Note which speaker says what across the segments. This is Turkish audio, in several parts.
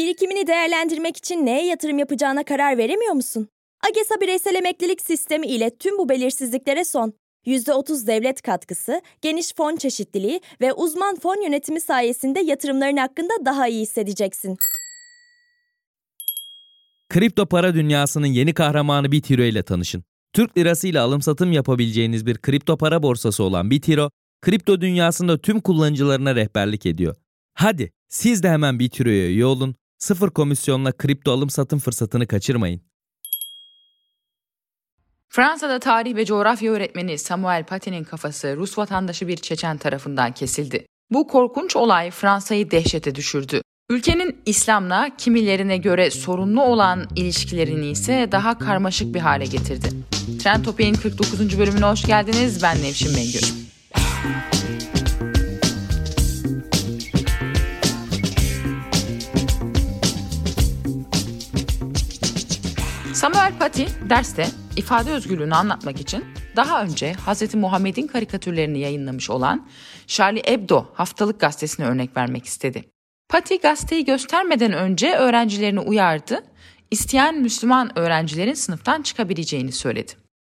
Speaker 1: Birikimini değerlendirmek için neye yatırım yapacağına karar veremiyor musun? AGESA bireysel emeklilik sistemi ile tüm bu belirsizliklere son. %30 devlet katkısı, geniş fon çeşitliliği ve uzman fon yönetimi sayesinde yatırımların hakkında daha iyi hissedeceksin.
Speaker 2: Kripto para dünyasının yeni kahramanı Bitiro ile tanışın. Türk lirası ile alım satım yapabileceğiniz bir kripto para borsası olan Bitiro, kripto dünyasında tüm kullanıcılarına rehberlik ediyor. Hadi siz de hemen Bitiro'ya üye olun, sıfır komisyonla kripto alım satım fırsatını kaçırmayın.
Speaker 3: Fransa'da tarih ve coğrafya öğretmeni Samuel Paty'nin kafası Rus vatandaşı bir Çeçen tarafından kesildi. Bu korkunç olay Fransa'yı dehşete düşürdü. Ülkenin İslam'la kimilerine göre sorunlu olan ilişkilerini ise daha karmaşık bir hale getirdi. Trend Topi'nin 49. bölümüne hoş geldiniz. Ben Nevşin Mengü. Paty derste ifade özgürlüğünü anlatmak için daha önce Hz. Muhammed'in karikatürlerini yayınlamış olan Charlie Hebdo haftalık gazetesine örnek vermek istedi. Paty gazeteyi göstermeden önce öğrencilerini uyardı, isteyen Müslüman öğrencilerin sınıftan çıkabileceğini söyledi.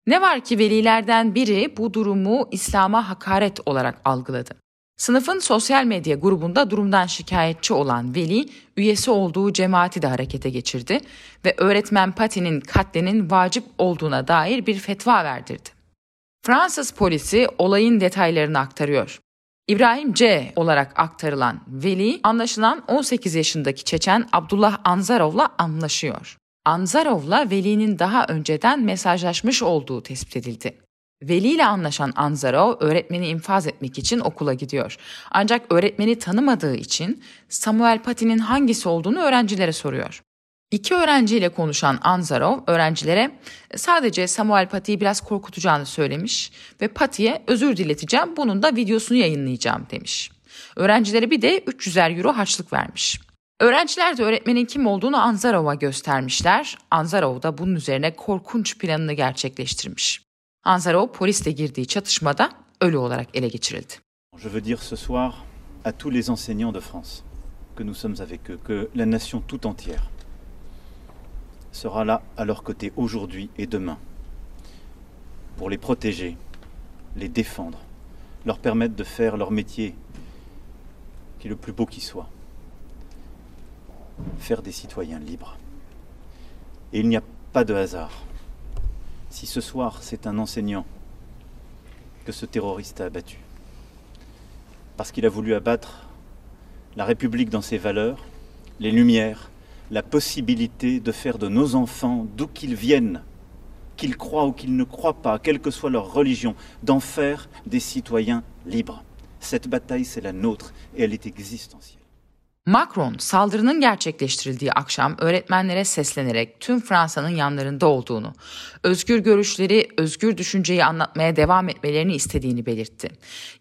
Speaker 3: Ne var ki velilerden biri bu durumu İslam'a hakaret olarak algıladı. Sınıfın sosyal medya grubunda durumdan şikayetçi olan Veli, üyesi olduğu cemaati de harekete geçirdi ve öğretmen Pati'nin katlinin vacip olduğuna dair bir fetva verdirdi. Fransız polisi olayın detaylarını aktarıyor. İbrahim C olarak aktarılan Veli anlaşılan 18 yaşındaki Çeçen Abdullah Anzarov'la anlaşıyor. Anzarov'la Veli'nin daha önceden mesajlaşmış olduğu tespit edildi. Veli ile anlaşan Anzarov öğretmeni infaz etmek için okula gidiyor. Ancak öğretmeni tanımadığı için Samuel Pati'nin hangisi olduğunu öğrencilere soruyor. İki öğrenciyle konuşan Anzarov öğrencilere sadece Samuel Pati'yi biraz korkutacağını söylemiş ve Pati'ye özür dileteceğim bunun da videosunu yayınlayacağım demiş. Öğrencilere bir de 300'er euro harçlık vermiş. Öğrenciler de öğretmenin kim olduğunu Anzarov'a göstermişler. Anzarov da bunun üzerine korkunç planını gerçekleştirmiş.
Speaker 4: Je veux dire ce soir à tous les enseignants de France que nous sommes avec eux, que la nation tout entière sera là à leur côté aujourd'hui et demain pour les protéger, les défendre, leur permettre de faire leur métier qui est le plus beau qui soit. Faire des citoyens libres. Et il n'y a pas de hasard. Si ce soir c'est un enseignant que ce terroriste a abattu, parce qu'il a voulu abattre la République dans ses valeurs, les lumières, la possibilité de faire de nos enfants, d'où qu'ils viennent, qu'ils croient ou qu'ils ne croient pas, quelle que soit leur religion, d'en faire des citoyens libres. Cette bataille, c'est la nôtre et elle est existentielle.
Speaker 3: Macron saldırının gerçekleştirildiği akşam öğretmenlere seslenerek tüm Fransa'nın yanlarında olduğunu, özgür görüşleri, özgür düşünceyi anlatmaya devam etmelerini istediğini belirtti.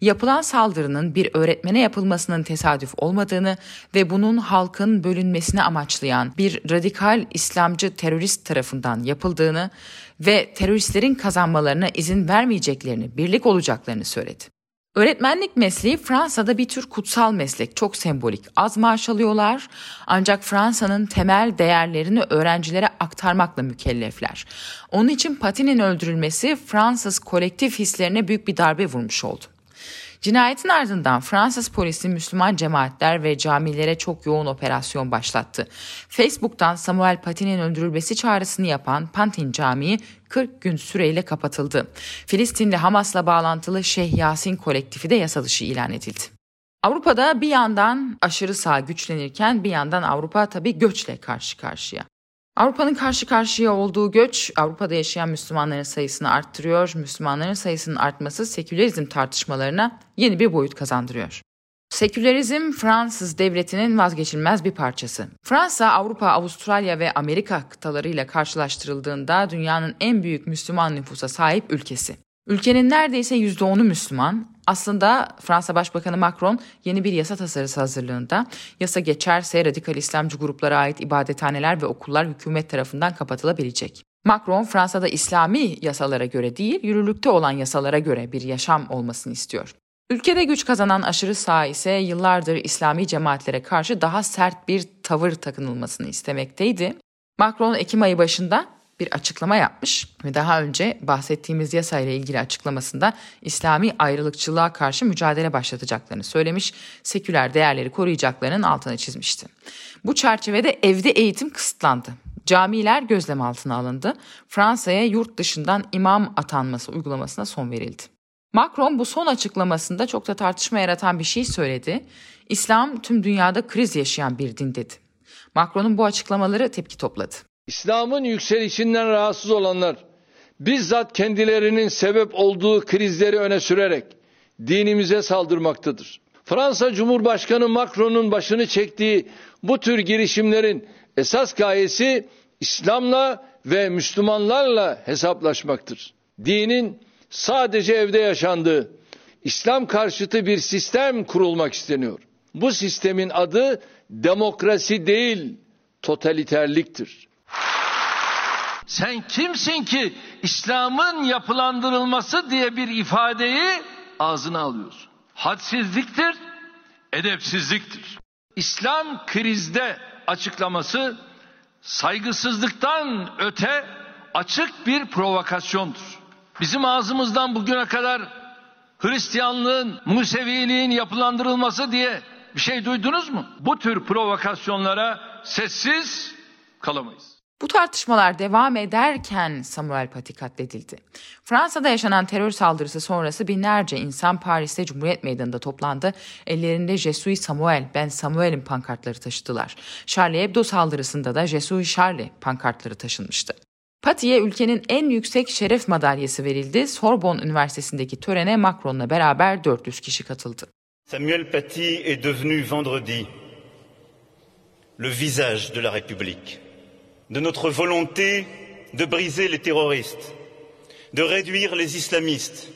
Speaker 3: Yapılan saldırının bir öğretmene yapılmasının tesadüf olmadığını ve bunun halkın bölünmesini amaçlayan bir radikal İslamcı terörist tarafından yapıldığını ve teröristlerin kazanmalarına izin vermeyeceklerini, birlik olacaklarını söyledi. Öğretmenlik mesleği Fransa'da bir tür kutsal meslek, çok sembolik. Az maaş alıyorlar ancak Fransa'nın temel değerlerini öğrencilere aktarmakla mükellefler. Onun için Pati'nin öldürülmesi Fransız kolektif hislerine büyük bir darbe vurmuş oldu. Cinayetin ardından Fransız polisi Müslüman cemaatler ve camilere çok yoğun operasyon başlattı. Facebook'tan Samuel Paty'nin öldürülmesi çağrısını yapan Pantin Camii 40 gün süreyle kapatıldı. Filistinli Hamas'la bağlantılı Şeyh Yasin kolektifi de yasa dışı ilan edildi. Avrupa'da bir yandan aşırı sağ güçlenirken bir yandan Avrupa tabii göçle karşı karşıya. Avrupa'nın karşı karşıya olduğu göç Avrupa'da yaşayan Müslümanların sayısını arttırıyor. Müslümanların sayısının artması sekülerizm tartışmalarına yeni bir boyut kazandırıyor. Sekülerizm Fransız devletinin vazgeçilmez bir parçası. Fransa, Avrupa, Avustralya ve Amerika kıtalarıyla karşılaştırıldığında dünyanın en büyük Müslüman nüfusa sahip ülkesi. Ülkenin neredeyse %10'u Müslüman. Aslında Fransa Başbakanı Macron yeni bir yasa tasarısı hazırlığında. Yasa geçerse radikal İslamcı gruplara ait ibadethaneler ve okullar hükümet tarafından kapatılabilecek. Macron Fransa'da İslami yasalara göre değil, yürürlükte olan yasalara göre bir yaşam olmasını istiyor. Ülkede güç kazanan aşırı sağ ise yıllardır İslami cemaatlere karşı daha sert bir tavır takınılmasını istemekteydi. Macron Ekim ayı başında bir açıklama yapmış ve daha önce bahsettiğimiz yasayla ilgili açıklamasında İslami ayrılıkçılığa karşı mücadele başlatacaklarını söylemiş, seküler değerleri koruyacaklarının altını çizmişti. Bu çerçevede evde eğitim kısıtlandı. Camiler gözlem altına alındı. Fransa'ya yurt dışından imam atanması uygulamasına son verildi. Macron bu son açıklamasında çok da tartışma yaratan bir şey söyledi. İslam tüm dünyada kriz yaşayan bir din dedi. Macron'un bu açıklamaları tepki topladı.
Speaker 5: İslam'ın yükselişinden rahatsız olanlar bizzat kendilerinin sebep olduğu krizleri öne sürerek dinimize saldırmaktadır. Fransa Cumhurbaşkanı Macron'un başını çektiği bu tür girişimlerin esas gayesi İslam'la ve Müslümanlarla hesaplaşmaktır. Dinin sadece evde yaşandığı İslam karşıtı bir sistem kurulmak isteniyor. Bu sistemin adı demokrasi değil, totaliterliktir. Sen kimsin ki İslam'ın yapılandırılması diye bir ifadeyi ağzına alıyorsun? Hadsizliktir, edepsizliktir. İslam krizde açıklaması saygısızlıktan öte açık bir provokasyondur. Bizim ağzımızdan bugüne kadar Hristiyanlığın, Museviliğin yapılandırılması diye bir şey duydunuz mu? Bu tür provokasyonlara sessiz kalamayız.
Speaker 3: Bu tartışmalar devam ederken Samuel Paty katledildi. Fransa'da yaşanan terör saldırısı sonrası binlerce insan Paris'te Cumhuriyet Meydanı'nda toplandı. Ellerinde Jesui Samuel, ben Samuel'in pankartları taşıdılar. Charlie Hebdo saldırısında da Jesui Charlie pankartları taşınmıştı. Paty'ye ülkenin en yüksek şeref madalyası verildi. Sorbonne Üniversitesi'ndeki törene Macron'la beraber 400 kişi katıldı.
Speaker 6: Samuel Paty est devenu vendredi le visage de la République. De notre volonté de briser les terroristes, de réduire les islamistes,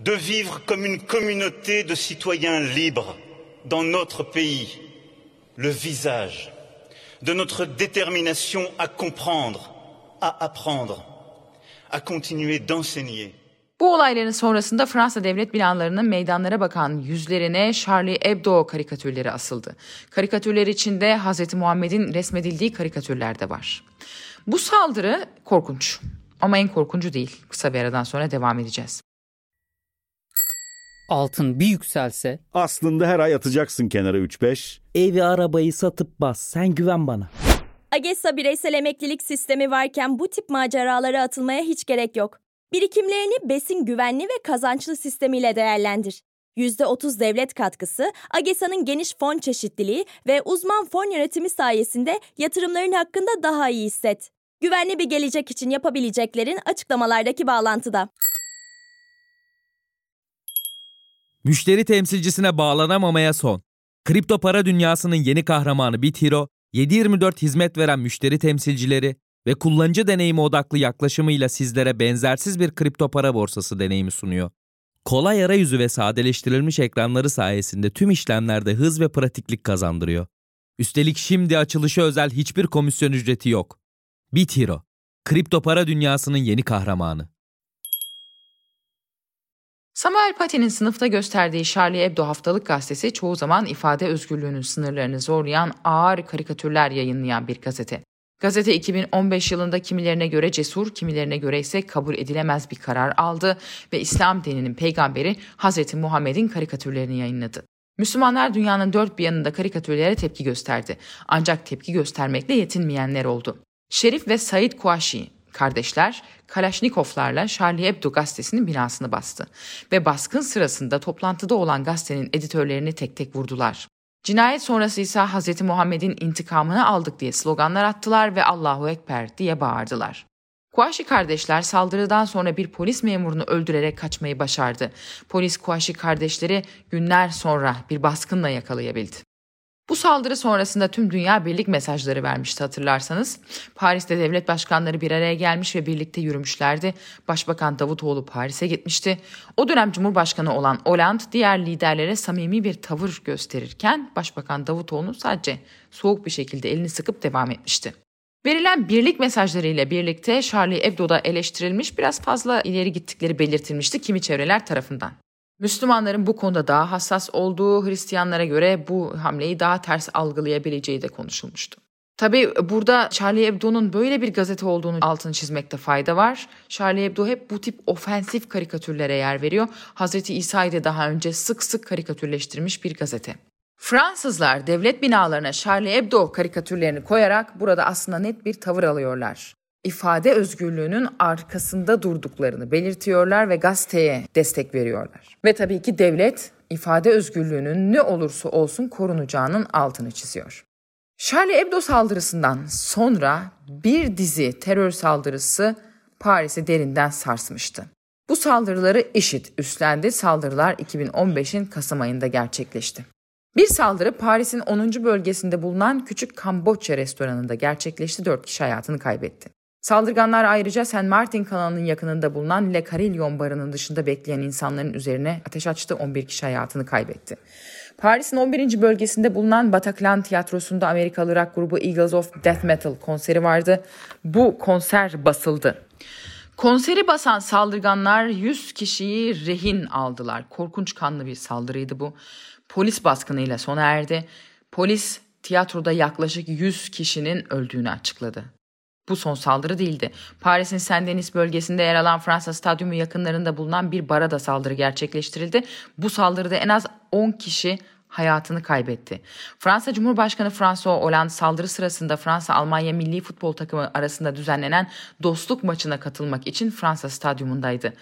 Speaker 6: de vivre comme une communauté de citoyens libres dans notre pays, le visage de notre détermination à comprendre, à apprendre, à continuer d'enseigner.
Speaker 3: Bu olayların sonrasında Fransa devlet binalarının meydanlara bakan yüzlerine Charlie Hebdo karikatürleri asıldı. Karikatürler içinde Hz. Muhammed'in resmedildiği karikatürler de var. Bu saldırı korkunç ama en korkuncu değil. Kısa bir aradan sonra devam edeceğiz.
Speaker 7: Altın bir yükselse
Speaker 8: Aslında her ay atacaksın kenara 3-5.
Speaker 2: Evi arabayı satıp bas sen güven bana.
Speaker 1: AGESA bireysel emeklilik sistemi varken bu tip maceralara atılmaya hiç gerek yok. Birikimlerini besin güvenli ve kazançlı sistemiyle değerlendir. %30 devlet katkısı, AGESA'nın geniş fon çeşitliliği ve uzman fon yönetimi sayesinde yatırımların hakkında daha iyi hisset. Güvenli bir gelecek için yapabileceklerin açıklamalardaki bağlantıda.
Speaker 2: Müşteri temsilcisine bağlanamamaya son. Kripto para dünyasının yeni kahramanı BitHero, 7/24 hizmet veren müşteri temsilcileri ve kullanıcı deneyimi odaklı yaklaşımıyla sizlere benzersiz bir kripto para borsası deneyimi sunuyor. Kolay arayüzü ve sadeleştirilmiş ekranları sayesinde tüm işlemlerde hız ve pratiklik kazandırıyor. Üstelik şimdi açılışı özel hiçbir komisyon ücreti yok. BitHero, kripto para dünyasının yeni kahramanı.
Speaker 3: Samuel Paty'nin sınıfta gösterdiği Charlie Hebdo haftalık gazetesi çoğu zaman ifade özgürlüğünün sınırlarını zorlayan ağır karikatürler yayınlayan bir gazete. Gazete 2015 yılında kimilerine göre cesur, kimilerine göre ise kabul edilemez bir karar aldı ve İslam dininin peygamberi Hz. Muhammed'in karikatürlerini yayınladı. Müslümanlar dünyanın dört bir yanında karikatürlere tepki gösterdi. Ancak tepki göstermekle yetinmeyenler oldu. Şerif ve Said Kuaşi kardeşler Kalaşnikovlarla Charlie Hebdo gazetesinin binasını bastı ve baskın sırasında toplantıda olan gazetenin editörlerini tek tek vurdular. Cinayet sonrası ise Hz. Muhammed'in intikamını aldık diye sloganlar attılar ve Allahu Ekber diye bağırdılar. Kuaşi kardeşler saldırıdan sonra bir polis memurunu öldürerek kaçmayı başardı. Polis Kuaşi kardeşleri günler sonra bir baskınla yakalayabildi. Bu saldırı sonrasında tüm dünya birlik mesajları vermişti hatırlarsanız. Paris'te devlet başkanları bir araya gelmiş ve birlikte yürümüşlerdi. Başbakan Davutoğlu Paris'e gitmişti. O dönem Cumhurbaşkanı olan Hollande diğer liderlere samimi bir tavır gösterirken Başbakan Davutoğlu sadece soğuk bir şekilde elini sıkıp devam etmişti. Verilen birlik mesajlarıyla birlikte Charlie Hebdo'da eleştirilmiş biraz fazla ileri gittikleri belirtilmişti kimi çevreler tarafından. Müslümanların bu konuda daha hassas olduğu Hristiyanlara göre bu hamleyi daha ters algılayabileceği de konuşulmuştu. Tabii burada Charlie Hebdo'nun böyle bir gazete olduğunu altını çizmekte fayda var. Charlie Hebdo hep bu tip ofensif karikatürlere yer veriyor. Hazreti İsa'yı da daha önce sık sık karikatürleştirmiş bir gazete. Fransızlar devlet binalarına Charlie Hebdo karikatürlerini koyarak burada aslında net bir tavır alıyorlar. İfade özgürlüğünün arkasında durduklarını belirtiyorlar ve gazeteye destek veriyorlar. Ve tabii ki devlet ifade özgürlüğünün ne olursa olsun korunacağının altını çiziyor. Charlie Hebdo saldırısından sonra bir dizi terör saldırısı Paris'i derinden sarsmıştı. Bu saldırıları IŞİD üstlendi. Saldırılar 2015'in Kasım ayında gerçekleşti. Bir saldırı Paris'in 10. bölgesinde bulunan küçük Kamboçya restoranında gerçekleşti. 4 kişi hayatını kaybetti. Saldırganlar ayrıca Saint Martin kanalının yakınında bulunan Le Carillon barının dışında bekleyen insanların üzerine ateş açtı. 11 kişi hayatını kaybetti. Paris'in 11. bölgesinde bulunan Bataclan Tiyatrosu'nda Amerikalı rock grubu Eagles of Death Metal konseri vardı. Bu konser basıldı. Konseri basan saldırganlar 100 kişiyi rehin aldılar. Korkunç kanlı bir saldırıydı bu. Polis baskınıyla sona erdi. Polis tiyatroda yaklaşık 100 kişinin öldüğünü açıkladı. Bu son saldırı değildi. Paris'in Saint-Denis bölgesinde yer alan Fransa stadyumu yakınlarında bulunan bir bara da saldırı gerçekleştirildi. Bu saldırıda en az 10 kişi hayatını kaybetti. Fransa Cumhurbaşkanı François Hollande saldırı sırasında Fransa-Almanya milli futbol takımı arasında düzenlenen dostluk maçına katılmak için Fransa stadyumundaydı.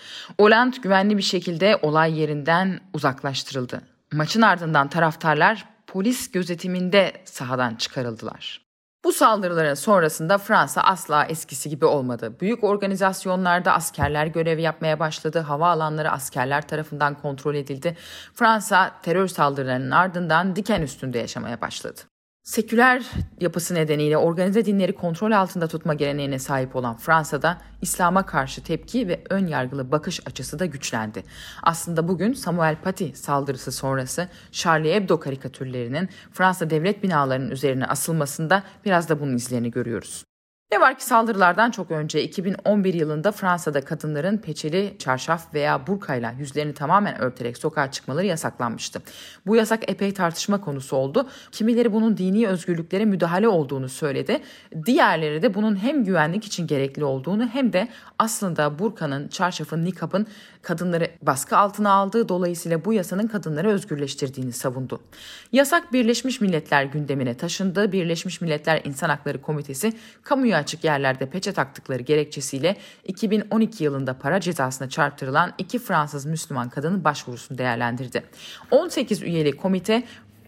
Speaker 3: Hollande güvenli bir şekilde olay yerinden uzaklaştırıldı. Maçın ardından taraftarlar polis gözetiminde sahadan çıkarıldılar. Bu saldırıların sonrasında Fransa asla eskisi gibi olmadı. Büyük organizasyonlarda askerler görev yapmaya başladı. Havaalanları askerler tarafından kontrol edildi. Fransa terör saldırılarının ardından diken üstünde yaşamaya başladı. Seküler yapısı nedeniyle organize dinleri kontrol altında tutma geleneğine sahip olan Fransa'da İslam'a karşı tepki ve ön yargılı bakış açısı da güçlendi. Aslında bugün Samuel Paty saldırısı sonrası Charlie Hebdo karikatürlerinin Fransa devlet binalarının üzerine asılmasında biraz da bunun izlerini görüyoruz. Ne var ki saldırılardan çok önce 2011 yılında Fransa'da kadınların peçeli, çarşaf veya burkayla yüzlerini tamamen örterek sokağa çıkmaları yasaklanmıştı. Bu yasak epey tartışma konusu oldu. Kimileri bunun dini özgürlüklere müdahale olduğunu söyledi. Diğerleri de bunun hem güvenlik için gerekli olduğunu hem de aslında burkanın, çarşafın, nikapın kadınları baskı altına aldığı dolayısıyla bu yasanın kadınları özgürleştirdiğini savundu. Yasak Birleşmiş Milletler gündemine taşındı. Birleşmiş Milletler İnsan Hakları Komitesi kamuya açık yerlerde peçe taktıkları gerekçesiyle 2012 yılında para cezasına çarptırılan iki Fransız Müslüman kadının başvurusunu değerlendirdi. 18 üyeli komite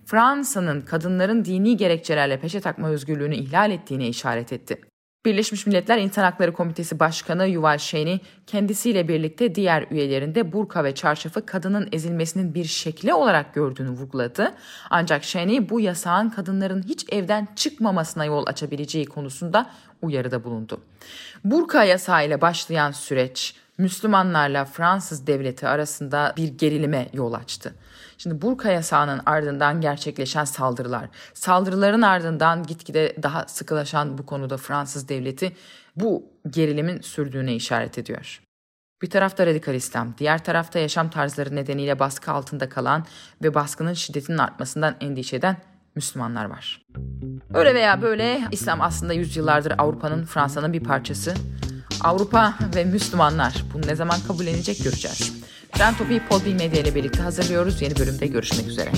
Speaker 3: Fransa'nın kadınların dini gerekçelerle peçe takma özgürlüğünü ihlal ettiğine işaret etti. Birleşmiş Milletler İnsan Hakları Komitesi Başkanı Yuval Şeni kendisiyle birlikte diğer üyelerinde burka ve çarşafı kadının ezilmesinin bir şekli olarak gördüğünü vurguladı. Ancak Şeni bu yasağın kadınların hiç evden çıkmamasına yol açabileceği konusunda uyarıda bulundu. Burka yasağıyla başlayan süreç Müslümanlarla Fransız devleti arasında bir gerilime yol açtı. Şimdi burka yasağının ardından gerçekleşen saldırılar, saldırıların ardından gitgide daha sıkılaşan bu konuda Fransız devleti bu gerilimin sürdüğüne işaret ediyor. Bir tarafta radikal İslam, diğer tarafta yaşam tarzları nedeniyle baskı altında kalan ve baskının şiddetinin artmasından endişe eden Müslümanlar var. Öyle veya böyle İslam aslında yüzyıllardır Avrupa'nın, Fransa'nın bir parçası. Avrupa ve Müslümanlar bunu ne zaman kabullenecek göreceğiz. Trend Topi'yi Podbi Medya ile birlikte hazırlıyoruz. Yeni bölümde görüşmek üzere.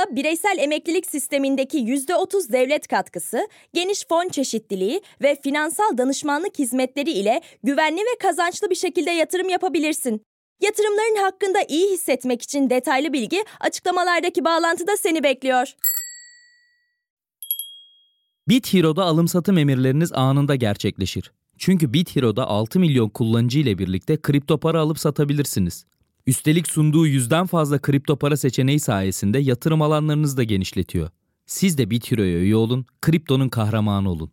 Speaker 1: AGESA bireysel emeklilik sistemindeki %30 devlet katkısı, geniş fon çeşitliliği ve finansal danışmanlık hizmetleri ile güvenli ve kazançlı bir şekilde yatırım yapabilirsin. Yatırımların hakkında iyi hissetmek için detaylı bilgi açıklamalardaki bağlantıda seni bekliyor.
Speaker 2: BitHero'da alım satım emirleriniz anında gerçekleşir. Çünkü BitHero'da 6 milyon kullanıcı ile birlikte kripto para alıp satabilirsiniz. Üstelik sunduğu yüzden fazla kripto para seçeneği sayesinde yatırım alanlarınızı da genişletiyor. Siz de Bitiro'ya üye olun, kriptonun kahramanı olun.